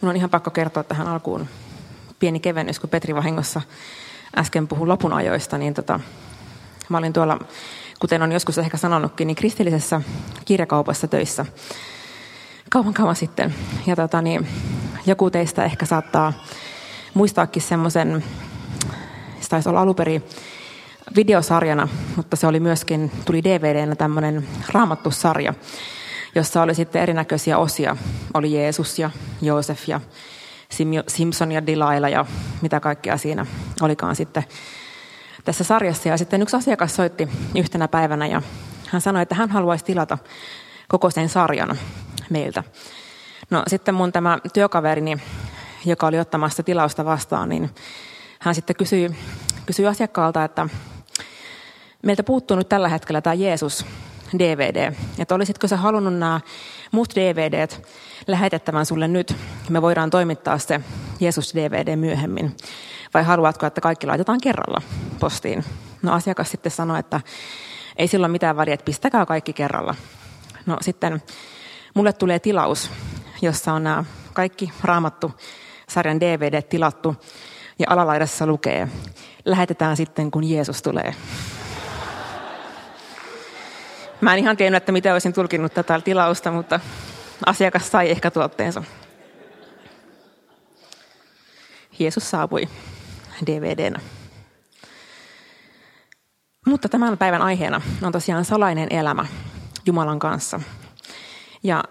Minun on ihan pakko kertoa tähän alkuun pieni kevennys, kun Petri vahingossa äsken puhui lopun ajoista, niin tota, mä olin tuolla, kuten on joskus ehkä sanonutkin, niin kristillisessä kirjakaupassa töissä kauan kauan sitten. Ja tota, niin, joku teistä ehkä saattaa muistaakin semmoisen, se taisi olla aluperi videosarjana, mutta se oli myöskin, tuli DVDnä tämmöinen raamattusarja, jossa oli sitten erinäköisiä osia. Oli Jeesus ja Joosef ja Simpson ja Dilaila ja mitä kaikkea siinä olikaan sitten tässä sarjassa. Ja sitten yksi asiakas soitti yhtenä päivänä ja hän sanoi, että hän haluaisi tilata koko sen sarjan meiltä. No sitten mun tämä työkaverini, joka oli ottamassa tilausta vastaan, niin hän sitten kysyi, kysyi asiakkaalta, että meiltä puuttuu nyt tällä hetkellä tämä Jeesus DVD. Että olisitko sä halunnut nämä muut DVDt lähetettävän sulle nyt? Me voidaan toimittaa se Jeesus DVD myöhemmin. Vai haluatko, että kaikki laitetaan kerralla postiin? No asiakas sitten sanoi, että ei silloin mitään väliä, että pistäkää kaikki kerralla. No sitten mulle tulee tilaus, jossa on nämä kaikki raamattu sarjan DVD tilattu ja alalaidassa lukee, lähetetään sitten kun Jeesus tulee. Mä en ihan tiennyt, että miten olisin tulkinnut tätä tilausta, mutta asiakas sai ehkä tuotteensa. Jeesus saapui DVDnä. Mutta tämän päivän aiheena on tosiaan salainen elämä Jumalan kanssa. Ja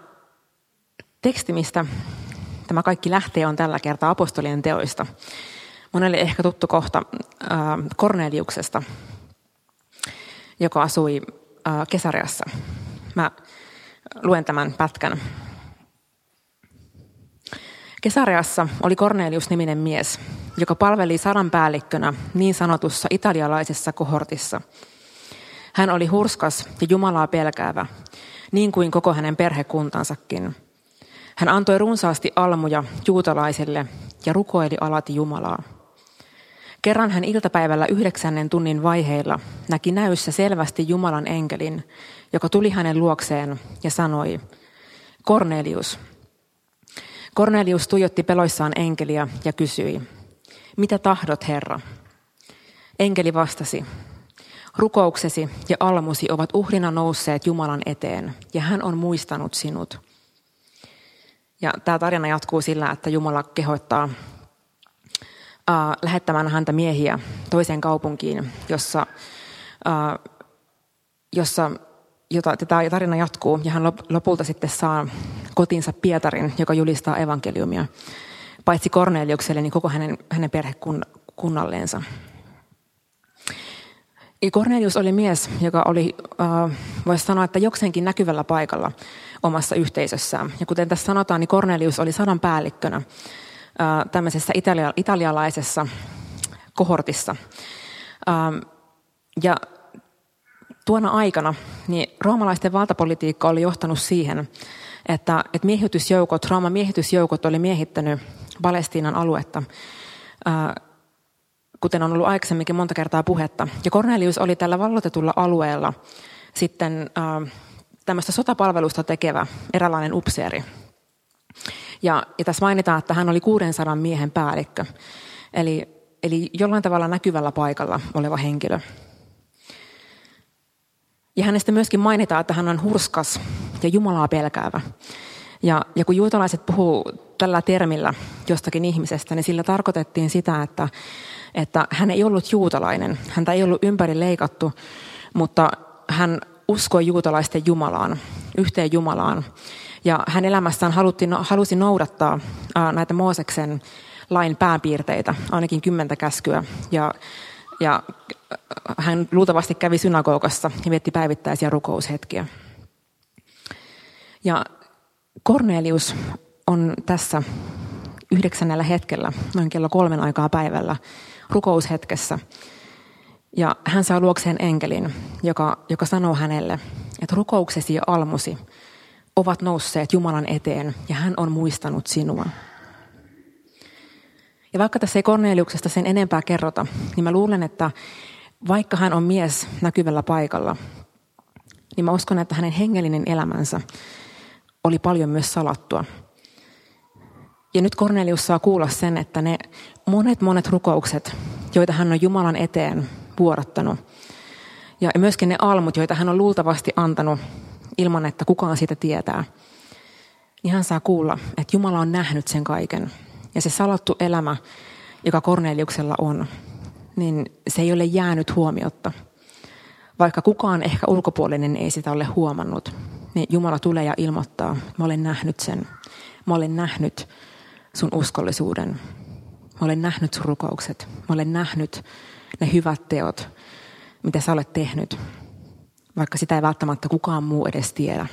teksti, mistä tämä kaikki lähtee, on tällä kertaa apostolien teoista. Monelle ehkä tuttu kohta Korneliuksesta, joka asui kesäreassa. Mä luen tämän pätkän. Kesareassa oli Cornelius-niminen mies, joka palveli sadan päällikkönä niin sanotussa italialaisessa kohortissa. Hän oli hurskas ja Jumalaa pelkäävä, niin kuin koko hänen perhekuntansakin. Hän antoi runsaasti almuja juutalaisille ja rukoili alati Jumalaa. Kerran hän iltapäivällä yhdeksännen tunnin vaiheilla näki näyssä selvästi Jumalan enkelin, joka tuli hänen luokseen ja sanoi, Cornelius. Cornelius tuijotti peloissaan enkeliä ja kysyi, mitä tahdot, Herra? Enkeli vastasi, rukouksesi ja almusi ovat uhrina nousseet Jumalan eteen, ja hän on muistanut sinut. Ja tämä tarina jatkuu sillä, että Jumala kehottaa äh, lähettämään häntä miehiä toiseen kaupunkiin, jossa, äh, jossa jota, tämä tarina jatkuu, ja hän lopulta sitten saa kotinsa Pietarin, joka julistaa evankeliumia, paitsi Korneliukselle, niin koko hänen, hänen perhekunnalleensa. Kornelius oli mies, joka oli, äh, voisi sanoa, että jokseenkin näkyvällä paikalla omassa yhteisössään. Ja kuten tässä sanotaan, niin Kornelius oli sadan päällikkönä tämmöisessä italia, italialaisessa kohortissa. Ja tuona aikana niin roomalaisten valtapolitiikka oli johtanut siihen, että, että miehitysjoukot, Rooman miehitysjoukot oli miehittänyt Palestiinan aluetta, kuten on ollut aikaisemminkin monta kertaa puhetta. Ja Cornelius oli tällä vallotetulla alueella sitten tämmöistä sotapalvelusta tekevä eräänlainen upseeri. Ja, ja tässä mainitaan, että hän oli 600 miehen päällikkö, eli, eli jollain tavalla näkyvällä paikalla oleva henkilö. Ja hänestä myöskin mainitaan, että hän on hurskas ja Jumalaa pelkäävä. Ja, ja kun juutalaiset puhuu tällä termillä jostakin ihmisestä, niin sillä tarkoitettiin sitä, että, että hän ei ollut juutalainen. Häntä ei ollut ympäri leikattu, mutta hän uskoi juutalaisten Jumalaan, yhteen Jumalaan. Ja hän elämässään halutti, halusi noudattaa näitä Mooseksen lain pääpiirteitä, ainakin kymmentä käskyä. Ja, ja hän luultavasti kävi synagogassa ja vietti päivittäisiä rukoushetkiä. Ja Cornelius on tässä yhdeksännellä hetkellä, noin kello kolmen aikaa päivällä, rukoushetkessä. Ja hän saa luokseen enkelin, joka, joka sanoo hänelle, että rukouksesi ja almusi ovat nousseet Jumalan eteen ja hän on muistanut sinua. Ja vaikka tässä ei Korneliuksesta sen enempää kerrota, niin mä luulen, että vaikka hän on mies näkyvällä paikalla, niin mä uskon, että hänen hengellinen elämänsä oli paljon myös salattua. Ja nyt Kornelius saa kuulla sen, että ne monet monet rukoukset, joita hän on Jumalan eteen vuorattanut, ja myöskin ne almut, joita hän on luultavasti antanut ilman, että kukaan siitä tietää, niin hän saa kuulla, että Jumala on nähnyt sen kaiken. Ja se salattu elämä, joka Korneliuksella on, niin se ei ole jäänyt huomiotta. Vaikka kukaan ehkä ulkopuolinen ei sitä ole huomannut, niin Jumala tulee ja ilmoittaa, mä olen nähnyt sen. Mä olen nähnyt sun uskollisuuden. Mä olen nähnyt sun rukoukset. Mä olen nähnyt ne hyvät teot, mitä sä olet tehnyt, vaikka sitä ei välttämättä kukaan muu edes tiedä.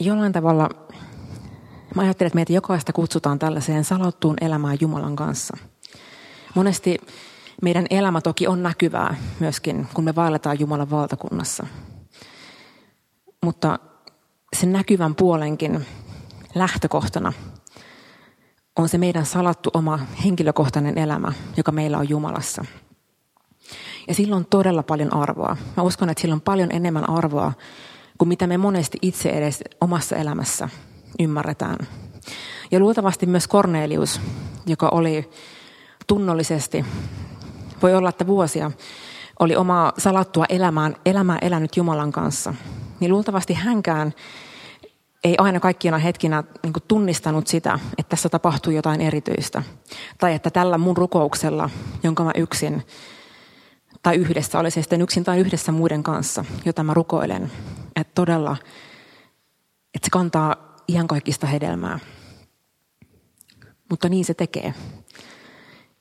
Jollain tavalla mä ajattelen, että meitä jokaista kutsutaan tällaiseen salottuun elämään Jumalan kanssa. Monesti meidän elämä toki on näkyvää myöskin, kun me vaelletaan Jumalan valtakunnassa. Mutta sen näkyvän puolenkin lähtökohtana on se meidän salattu oma henkilökohtainen elämä, joka meillä on Jumalassa. Ja sillä on todella paljon arvoa. Mä uskon, että sillä on paljon enemmän arvoa kuin mitä me monesti itse edes omassa elämässä ymmärretään. Ja luultavasti myös Cornelius, joka oli tunnollisesti, voi olla, että vuosia, oli omaa salattua elämään, elämää elänyt Jumalan kanssa, niin luultavasti hänkään ei aina kaikkina hetkinä niin tunnistanut sitä, että tässä tapahtuu jotain erityistä. Tai että tällä mun rukouksella, jonka mä yksin tai yhdessä, oli se sitten yksin tai yhdessä muiden kanssa, jota mä rukoilen, että todella, että se kantaa ihan kaikista hedelmää. Mutta niin se tekee.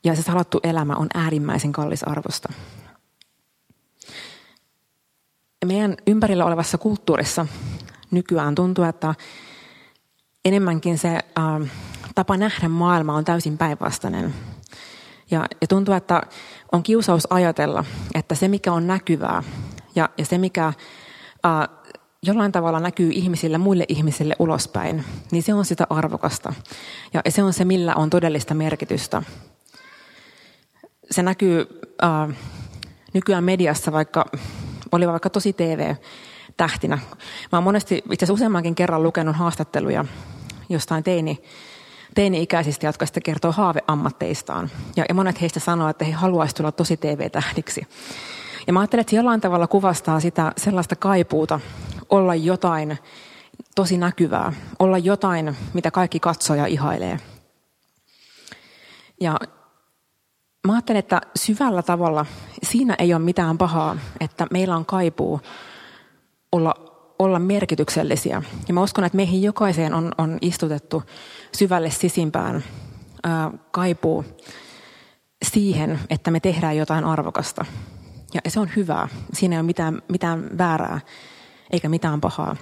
Ja se salattu elämä on äärimmäisen kallisarvosta. Meidän ympärillä olevassa kulttuurissa nykyään tuntuu, että enemmänkin se äh, tapa nähdä maailma on täysin päinvastainen. Ja, ja tuntuu, että on kiusaus ajatella, että se mikä on näkyvää ja, ja se mikä äh, jollain tavalla näkyy ihmisille, muille ihmisille ulospäin, niin se on sitä arvokasta. Ja se on se, millä on todellista merkitystä. Se näkyy äh, nykyään mediassa, vaikka oli vaikka tosi TV, tähtinä. Mä oon monesti itse asiassa useammankin kerran lukenut haastatteluja jostain teini, teini-ikäisistä, jotka sitten kertoo haaveammatteistaan. Ja, monet heistä sanoo, että he haluaisivat tulla tosi TV-tähdiksi. Ja mä ajattelen, että jollain tavalla kuvastaa sitä sellaista kaipuuta olla jotain tosi näkyvää, olla jotain, mitä kaikki katsoja ihailee. Ja mä ajattelen, että syvällä tavalla siinä ei ole mitään pahaa, että meillä on kaipuu olla, olla merkityksellisiä. Ja mä uskon, että meihin jokaiseen on, on istutettu syvälle sisimpään ää, kaipuu siihen, että me tehdään jotain arvokasta. Ja se on hyvää. Siinä ei ole mitään, mitään väärää eikä mitään pahaa.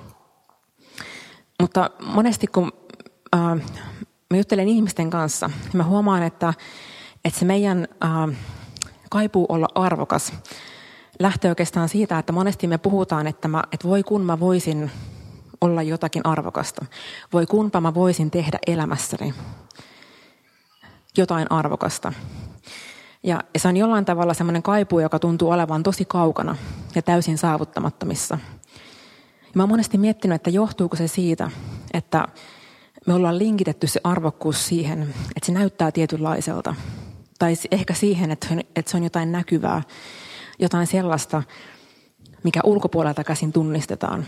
Mutta monesti kun ää, mä juttelen ihmisten kanssa, niin mä huomaan, että, että se meidän ää, kaipuu olla arvokas lähtee oikeastaan siitä, että monesti me puhutaan, että, mä, että voi kun mä voisin olla jotakin arvokasta. Voi kunpa mä voisin tehdä elämässäni jotain arvokasta. Ja se on jollain tavalla semmoinen kaipuu, joka tuntuu olevan tosi kaukana ja täysin saavuttamattomissa. Mä oon monesti miettinyt, että johtuuko se siitä, että me ollaan linkitetty se arvokkuus siihen, että se näyttää tietynlaiselta. Tai ehkä siihen, että se on jotain näkyvää jotain sellaista, mikä ulkopuolelta käsin tunnistetaan.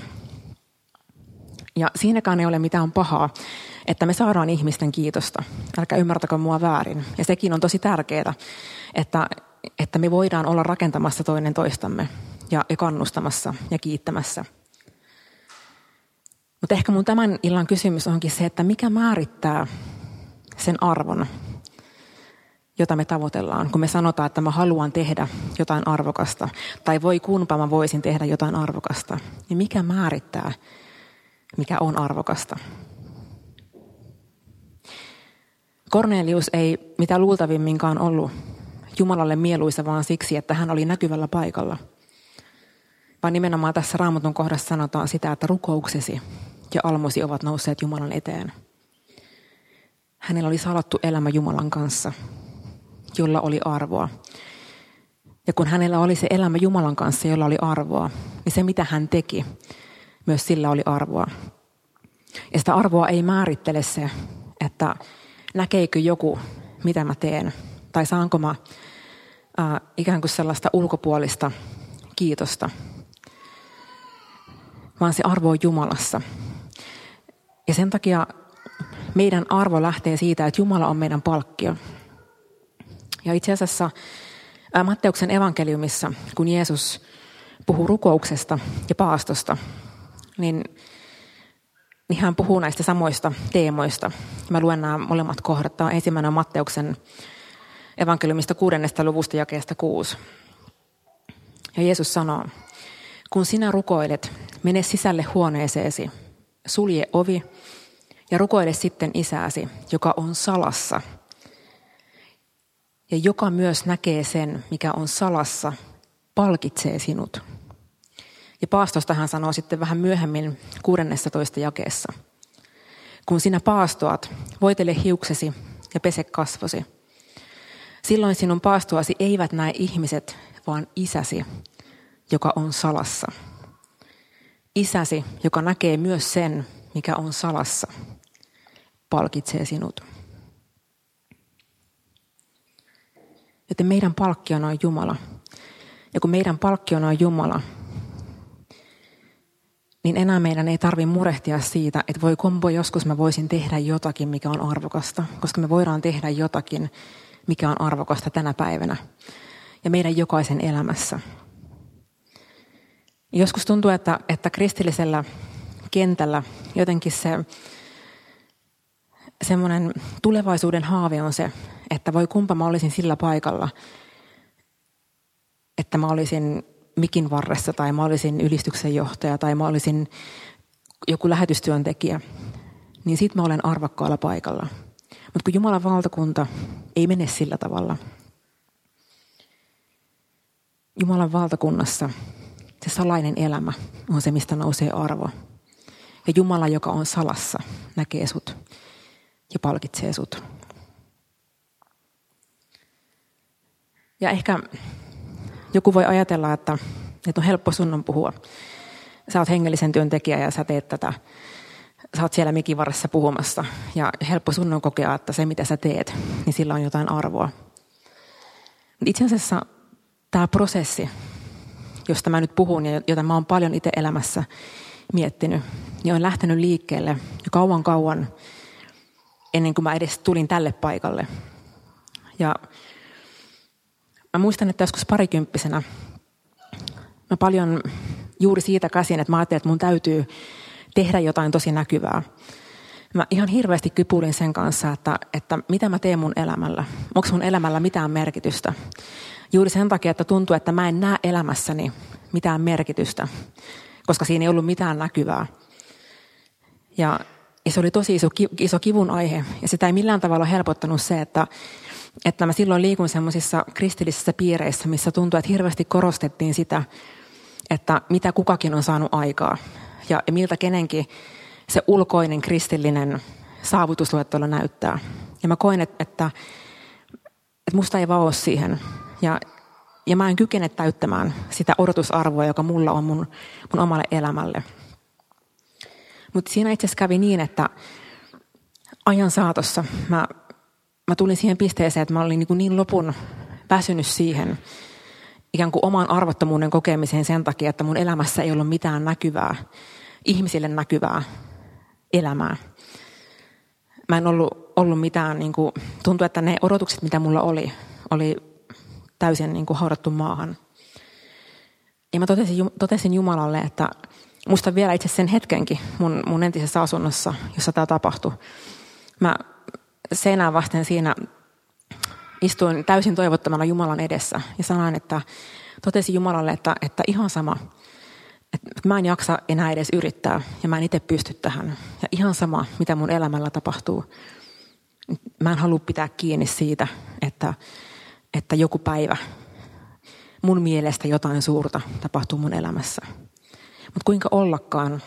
Ja siinäkään ei ole mitään pahaa, että me saadaan ihmisten kiitosta. Älkää ymmärtäkö mua väärin. Ja sekin on tosi tärkeää, että, että me voidaan olla rakentamassa toinen toistamme ja, kannustamassa ja kiittämässä. Mutta ehkä mun tämän illan kysymys onkin se, että mikä määrittää sen arvon, jota me tavoitellaan, kun me sanotaan, että mä haluan tehdä jotain arvokasta, tai voi kunpa mä voisin tehdä jotain arvokasta, niin mikä määrittää, mikä on arvokasta? Kornelius ei mitä luultavimminkaan ollut Jumalalle mieluisa vaan siksi, että hän oli näkyvällä paikalla. Vaan nimenomaan tässä raamatun kohdassa sanotaan sitä, että rukouksesi ja almosi ovat nousseet Jumalan eteen. Hänellä oli salattu elämä Jumalan kanssa jolla oli arvoa. Ja kun hänellä oli se elämä Jumalan kanssa, jolla oli arvoa, niin se mitä hän teki, myös sillä oli arvoa. Ja sitä arvoa ei määrittele se, että näkeekö joku, mitä mä teen, tai saanko mä ää, ikään kuin sellaista ulkopuolista kiitosta, vaan se arvo on Jumalassa. Ja sen takia meidän arvo lähtee siitä, että Jumala on meidän palkkio. Ja itse asiassa Matteuksen evankeliumissa, kun Jeesus puhuu rukouksesta ja paastosta, niin, niin hän puhuu näistä samoista teemoista. Mä luen nämä molemmat kohdat. Tämä ensimmäinen on Matteuksen evankeliumista kuudennesta luvusta jakeesta kuusi. Ja Jeesus sanoo, kun sinä rukoilet, mene sisälle huoneeseesi, sulje ovi ja rukoile sitten isääsi, joka on salassa. Ja joka myös näkee sen, mikä on salassa, palkitsee sinut. Ja paastosta hän sanoo sitten vähän myöhemmin 16 jakeessa. Kun sinä paastoat, voitele hiuksesi ja pese kasvosi. Silloin sinun paastoasi eivät näe ihmiset, vaan isäsi, joka on salassa. Isäsi, joka näkee myös sen, mikä on salassa, palkitsee sinut. Joten meidän palkkiona on Jumala. Ja kun meidän palkkiona on Jumala, niin enää meidän ei tarvitse murehtia siitä, että voi kombo joskus mä voisin tehdä jotakin, mikä on arvokasta, koska me voidaan tehdä jotakin, mikä on arvokasta tänä päivänä ja meidän jokaisen elämässä. Joskus tuntuu, että, että kristillisellä kentällä jotenkin se semmoinen tulevaisuuden haave on se, että voi kumpa mä olisin sillä paikalla, että mä olisin mikin varressa tai mä olisin ylistyksen johtaja tai mä olisin joku lähetystyöntekijä, niin sit mä olen arvokkaalla paikalla. Mutta kun Jumalan valtakunta ei mene sillä tavalla. Jumalan valtakunnassa se salainen elämä on se, mistä nousee arvo. Ja Jumala, joka on salassa, näkee sut ja palkitsee sut. Ja ehkä joku voi ajatella, että, että on helppo sunnon puhua. Sä oot hengellisen työntekijä ja sä teet tätä. Sä oot siellä mikivarressa puhumassa. Ja helppo sunnon kokea, että se mitä sä teet, niin sillä on jotain arvoa. Itse asiassa tämä prosessi, josta mä nyt puhun ja jota mä oon paljon itse elämässä miettinyt, niin on lähtenyt liikkeelle jo kauan kauan ennen kuin mä edes tulin tälle paikalle. Ja mä muistan, että joskus parikymppisenä mä paljon juuri siitä käsin, että mä ajattelin, että mun täytyy tehdä jotain tosi näkyvää. Mä ihan hirveästi kypulin sen kanssa, että, että mitä mä teen mun elämällä. Onko mun elämällä mitään merkitystä? Juuri sen takia, että tuntuu, että mä en näe elämässäni mitään merkitystä, koska siinä ei ollut mitään näkyvää. Ja, ja se oli tosi iso, iso kivun aihe, ja sitä ei millään tavalla helpottanut se, että, että mä silloin liikun semmoisissa kristillisissä piireissä, missä tuntuu, että hirveästi korostettiin sitä, että mitä kukakin on saanut aikaa, ja, ja miltä kenenkin se ulkoinen kristillinen saavutusluettelo näyttää. Ja mä koen, että, että, että musta ei vaan ole siihen. Ja, ja mä en kykene täyttämään sitä odotusarvoa, joka mulla on mun, mun omalle elämälle. Mutta siinä itse asiassa kävi niin, että ajan saatossa mä, mä tulin siihen pisteeseen, että mä olin niin, niin lopun väsynyt siihen ikään kuin oman arvottomuuden kokemiseen sen takia, että mun elämässä ei ollut mitään näkyvää, ihmisille näkyvää elämää. Mä en ollut, ollut mitään, niin kuin, tuntui, että ne odotukset, mitä mulla oli, oli täysin niin kuin haudattu maahan. Ja mä totesin, totesin Jumalalle, että musta vielä itse sen hetkenkin mun, mun entisessä asunnossa, jossa tämä tapahtui. Mä seinään vasten siinä istuin täysin toivottomana Jumalan edessä ja sanoin, että totesin Jumalalle, että, että ihan sama, että mä en jaksa enää edes yrittää ja mä en itse pysty tähän. Ja ihan sama, mitä mun elämällä tapahtuu. Mä en halua pitää kiinni siitä, että, että joku päivä mun mielestä jotain suurta tapahtuu mun elämässä. Mutta kuinka ollakaan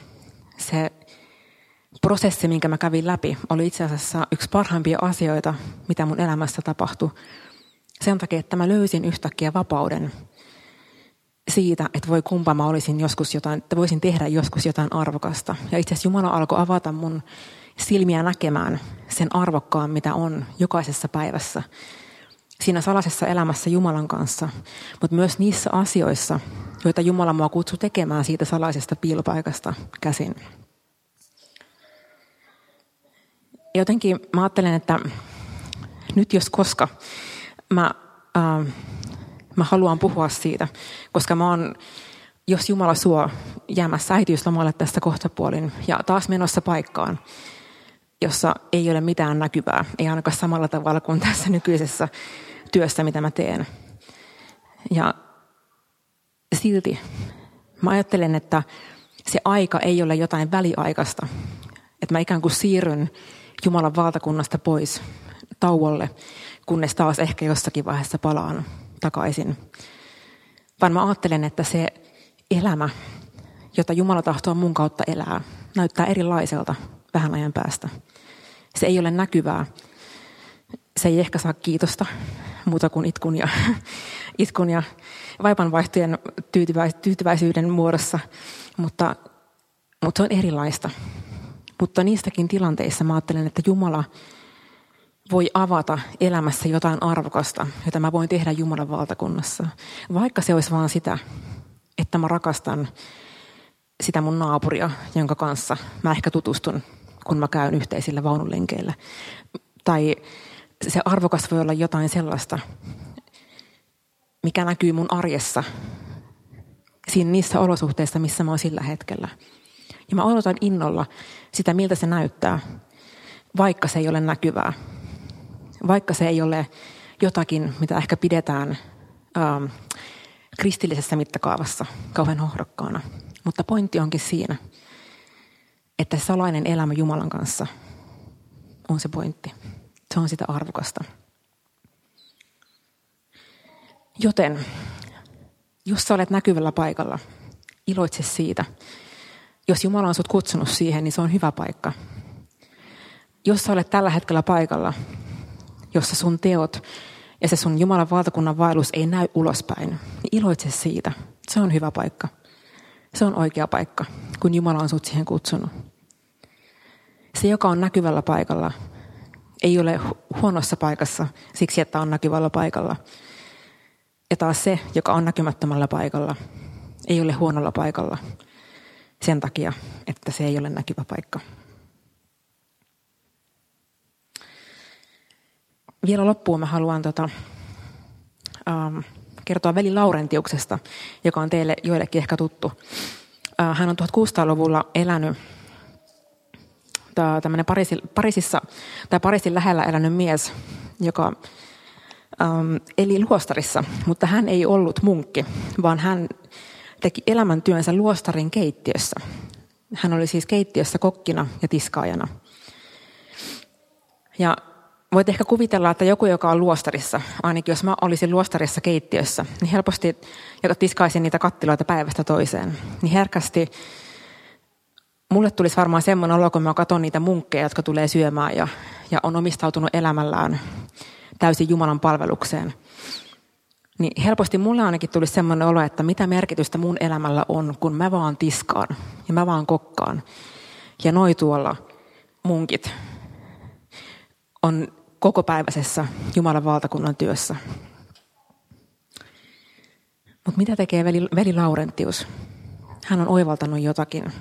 se prosessi, minkä mä kävin läpi, oli itse asiassa yksi parhaimpia asioita, mitä mun elämässä tapahtui. Sen takia, että mä löysin yhtäkkiä vapauden siitä, että voi kumpa mä olisin joskus jotain, että voisin tehdä joskus jotain arvokasta. Ja itse asiassa Jumala alkoi avata mun silmiä näkemään sen arvokkaan, mitä on jokaisessa päivässä. Siinä salaisessa elämässä Jumalan kanssa, mutta myös niissä asioissa, joita Jumala mua kutsui tekemään siitä salaisesta piilopaikasta käsin. Jotenkin mä ajattelen, että nyt jos koska mä, äh, mä haluan puhua siitä, koska mä oon, jos Jumala suo jäämässä äitiyslomalle tästä kohtapuolin ja taas menossa paikkaan, jossa ei ole mitään näkyvää, ei ainakaan samalla tavalla kuin tässä nykyisessä työssä, mitä mä teen. Ja silti mä ajattelen, että se aika ei ole jotain väliaikaista. Että mä ikään kuin siirryn Jumalan valtakunnasta pois tauolle, kunnes taas ehkä jossakin vaiheessa palaan takaisin. Vaan mä ajattelen, että se elämä, jota Jumala tahtoo mun kautta elää, näyttää erilaiselta vähän ajan päästä. Se ei ole näkyvää. Se ei ehkä saa kiitosta muuta kuin itkun ja, itkun ja vaipanvaihtojen tyytyväisyyden muodossa, mutta, mutta se on erilaista. Mutta niistäkin tilanteissa mä ajattelen, että Jumala voi avata elämässä jotain arvokasta, jota mä voin tehdä Jumalan valtakunnassa. Vaikka se olisi vaan sitä, että mä rakastan sitä mun naapuria, jonka kanssa mä ehkä tutustun, kun mä käyn yhteisillä vaunulenkeillä. Tai se arvokas voi olla jotain sellaista, mikä näkyy mun arjessa, siinä niissä olosuhteissa, missä mä oon sillä hetkellä. Ja mä odotan innolla sitä, miltä se näyttää, vaikka se ei ole näkyvää. Vaikka se ei ole jotakin, mitä ehkä pidetään ähm, kristillisessä mittakaavassa kauhean hohdokkaana. Mutta pointti onkin siinä, että salainen elämä Jumalan kanssa on se pointti. Se on sitä arvokasta. Joten, jos sä olet näkyvällä paikalla, iloitse siitä. Jos Jumala on sut kutsunut siihen, niin se on hyvä paikka. Jos sä olet tällä hetkellä paikalla, jossa sun teot ja se sun Jumalan valtakunnan vaellus ei näy ulospäin, niin iloitse siitä. Se on hyvä paikka. Se on oikea paikka, kun Jumala on sut siihen kutsunut. Se, joka on näkyvällä paikalla, ei ole huonossa paikassa siksi, että on näkyvällä paikalla. Ja taas se, joka on näkymättömällä paikalla, ei ole huonolla paikalla sen takia, että se ei ole näkyvä paikka. Vielä loppuun mä haluan tota, ähm, kertoa veli Laurentiuksesta, joka on teille joillekin ehkä tuttu. Äh, hän on 1600-luvulla elänyt tämmöinen Pariisissa, tai Pariisin lähellä elänyt mies, joka ähm, eli luostarissa, mutta hän ei ollut munkki, vaan hän teki elämäntyönsä luostarin keittiössä. Hän oli siis keittiössä kokkina ja tiskaajana. Ja voit ehkä kuvitella, että joku, joka on luostarissa, ainakin jos mä olisin luostarissa keittiössä, niin helposti, joka tiskaisin niitä kattiloita päivästä toiseen, niin herkästi mulle tulisi varmaan semmoinen olo, kun mä katson niitä munkkeja, jotka tulee syömään ja, ja on omistautunut elämällään täysin Jumalan palvelukseen. Niin helposti mulle ainakin tulisi semmoinen olo, että mitä merkitystä mun elämällä on, kun mä vaan tiskaan ja mä vaan kokkaan. Ja noi tuolla munkit on kokopäiväisessä Jumalan valtakunnan työssä. Mutta mitä tekee veli, veli Laurentius? Hän on oivaltanut jotakin.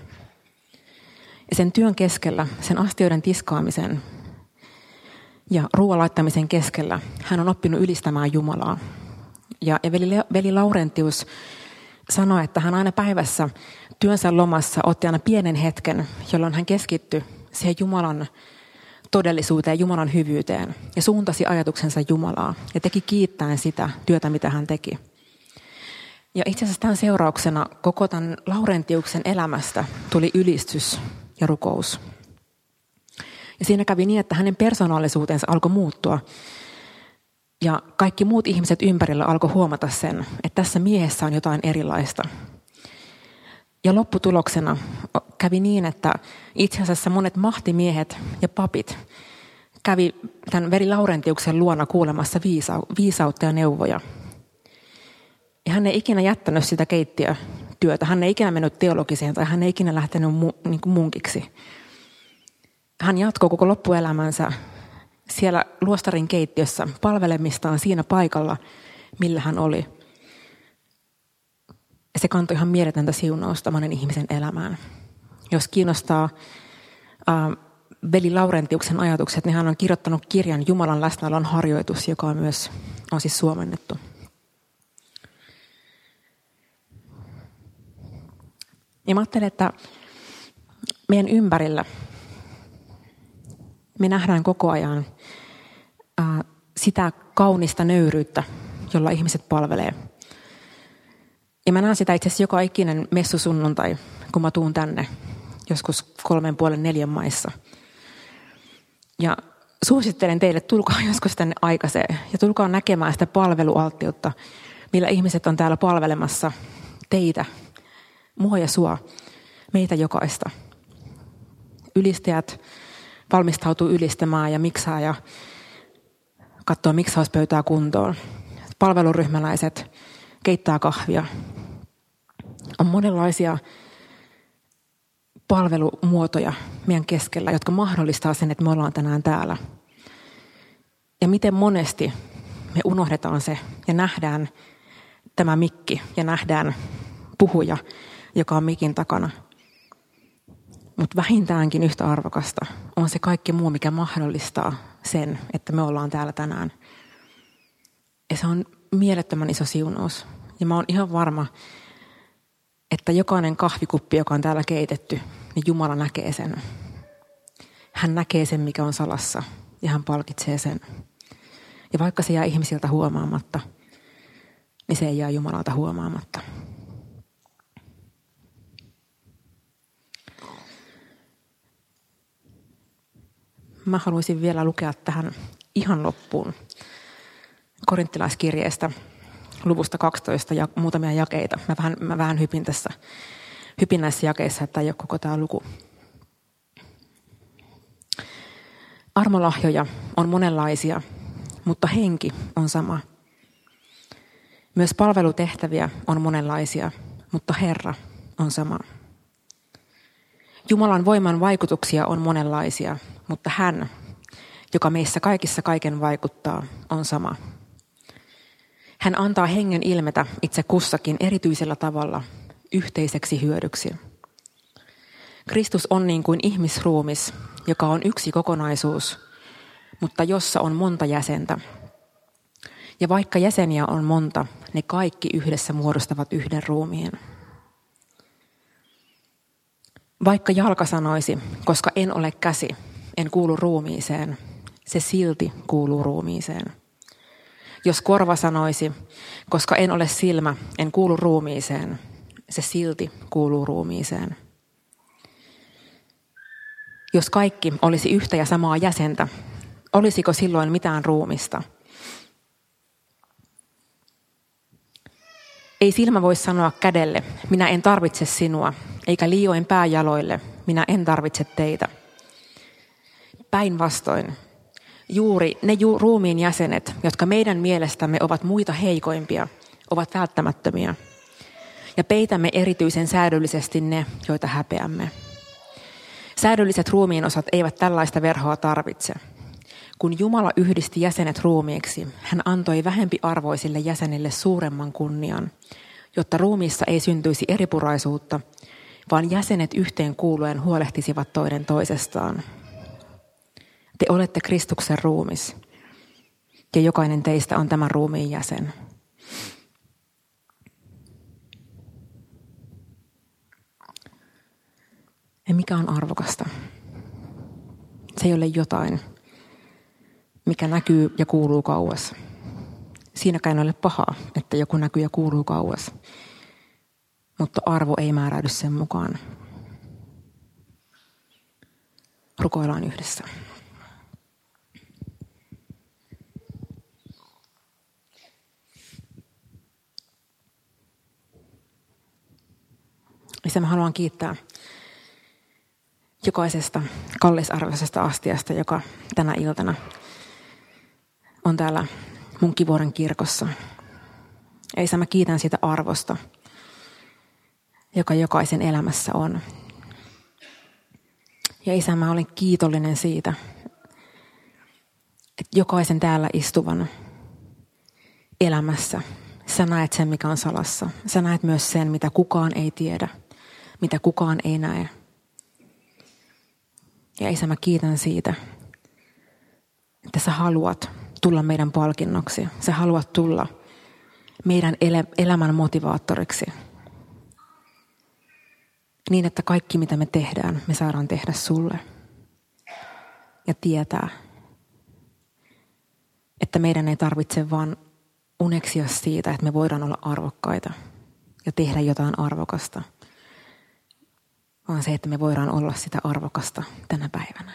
Ja sen työn keskellä, sen astioiden tiskaamisen ja ruoan laittamisen keskellä, hän on oppinut ylistämään Jumalaa. Ja, ja veli, veli Laurentius sanoi, että hän aina päivässä työnsä lomassa otti aina pienen hetken, jolloin hän keskittyi siihen Jumalan todellisuuteen, Jumalan hyvyyteen ja suuntasi ajatuksensa Jumalaa ja teki kiittäen sitä työtä, mitä hän teki. Ja itse asiassa tämän seurauksena koko tämän Laurentiuksen elämästä tuli ylistys ja rukous. Ja siinä kävi niin, että hänen persoonallisuutensa alkoi muuttua. Ja kaikki muut ihmiset ympärillä alkoi huomata sen, että tässä miehessä on jotain erilaista. Ja lopputuloksena kävi niin, että itse asiassa monet mahtimiehet ja papit kävi tämän Veri Laurentiuksen luona kuulemassa viisa- viisautta ja neuvoja. Ja hän ei ikinä jättänyt sitä keittiötyötä. Hän ei ikinä mennyt teologiseen tai hän ei ikinä lähtenyt mu, niin kuin munkiksi. Hän jatkoi koko loppuelämänsä siellä luostarin keittiössä palvelemistaan siinä paikalla, millä hän oli. Se kantoi ihan mieletöntä siunausta monen ihmisen elämään. Jos kiinnostaa äh, veli Laurentiuksen ajatukset, niin hän on kirjoittanut kirjan Jumalan läsnäolon harjoitus, joka on myös on siis suomennettu. Ja mä ajattelen, että meidän ympärillä me nähdään koko ajan sitä kaunista nöyryyttä, jolla ihmiset palvelee. Ja mä näen sitä itse asiassa joka ikinen messusunnuntai, kun mä tuun tänne joskus kolmen puolen neljän maissa. Ja suosittelen teille, tulkaa joskus tänne aikaiseen ja tulkaa näkemään sitä palvelualttiutta, millä ihmiset on täällä palvelemassa teitä, mua ja sua, meitä jokaista. Ylistäjät valmistautuu ylistämään ja miksaa ja katsoo miksauspöytää kuntoon. Palveluryhmäläiset keittää kahvia. On monenlaisia palvelumuotoja meidän keskellä, jotka mahdollistaa sen, että me ollaan tänään täällä. Ja miten monesti me unohdetaan se ja nähdään tämä mikki ja nähdään puhuja, joka on mikin takana. Mutta vähintäänkin yhtä arvokasta on se kaikki muu, mikä mahdollistaa sen, että me ollaan täällä tänään. Ja se on mielettömän iso siunaus. Ja mä oon ihan varma, että jokainen kahvikuppi, joka on täällä keitetty, niin Jumala näkee sen. Hän näkee sen, mikä on salassa, ja hän palkitsee sen. Ja vaikka se jää ihmisiltä huomaamatta, niin se ei jää Jumalalta huomaamatta. Mä haluaisin vielä lukea tähän ihan loppuun korinttilaiskirjeestä luvusta 12 ja muutamia jakeita. Mä vähän, mä vähän hypin tässä, hypin näissä jakeissa, että ei ole koko tämä luku. Armolahjoja on monenlaisia, mutta henki on sama. Myös palvelutehtäviä on monenlaisia, mutta Herra on sama. Jumalan voiman vaikutuksia on monenlaisia, mutta hän, joka meissä kaikissa kaiken vaikuttaa, on sama. Hän antaa hengen ilmetä itse kussakin erityisellä tavalla yhteiseksi hyödyksi. Kristus on niin kuin ihmisruumis, joka on yksi kokonaisuus, mutta jossa on monta jäsentä. Ja vaikka jäseniä on monta, ne kaikki yhdessä muodostavat yhden ruumiin. Vaikka jalka sanoisi, koska en ole käsi, en kuulu ruumiiseen, se silti kuuluu ruumiiseen. Jos korva sanoisi, koska en ole silmä, en kuulu ruumiiseen, se silti kuuluu ruumiiseen. Jos kaikki olisi yhtä ja samaa jäsentä, olisiko silloin mitään ruumista? Ei silmä voi sanoa kädelle, minä en tarvitse sinua, eikä liioin pääjaloille, minä en tarvitse teitä. Päinvastoin, juuri ne ju- ruumiin jäsenet, jotka meidän mielestämme ovat muita heikoimpia, ovat välttämättömiä. Ja peitämme erityisen säädöllisesti ne, joita häpeämme. Säädölliset ruumiin osat eivät tällaista verhoa tarvitse. Kun Jumala yhdisti jäsenet ruumiiksi, hän antoi vähempi arvoisille jäsenille suuremman kunnian, jotta ruumiissa ei syntyisi eripuraisuutta, vaan jäsenet yhteen kuuluen huolehtisivat toinen toisestaan. Te olette Kristuksen ruumis, ja jokainen teistä on tämän ruumiin jäsen. Ja mikä on arvokasta? Se ei ole jotain, mikä näkyy ja kuuluu kauas. Siinäkään ei ole pahaa, että joku näkyy ja kuuluu kauas. Mutta arvo ei määräydy sen mukaan. Rukoillaan yhdessä. Ja mä haluan kiittää jokaisesta kallisarvoisesta astiasta, joka tänä iltana on täällä Munkkivuoren kirkossa. Ja Isä, mä kiitän siitä arvosta, joka jokaisen elämässä on. Ja Isä, mä olen kiitollinen siitä, että jokaisen täällä istuvan elämässä sä näet sen, mikä on salassa. Sä näet myös sen, mitä kukaan ei tiedä, mitä kukaan ei näe. Ja Isä, mä kiitän siitä, että sä haluat tulla meidän palkinnoksi. Sä haluat tulla meidän elämän motivaattoriksi. Niin, että kaikki mitä me tehdään, me saadaan tehdä sulle. Ja tietää, että meidän ei tarvitse vaan uneksia siitä, että me voidaan olla arvokkaita ja tehdä jotain arvokasta, vaan se, että me voidaan olla sitä arvokasta tänä päivänä.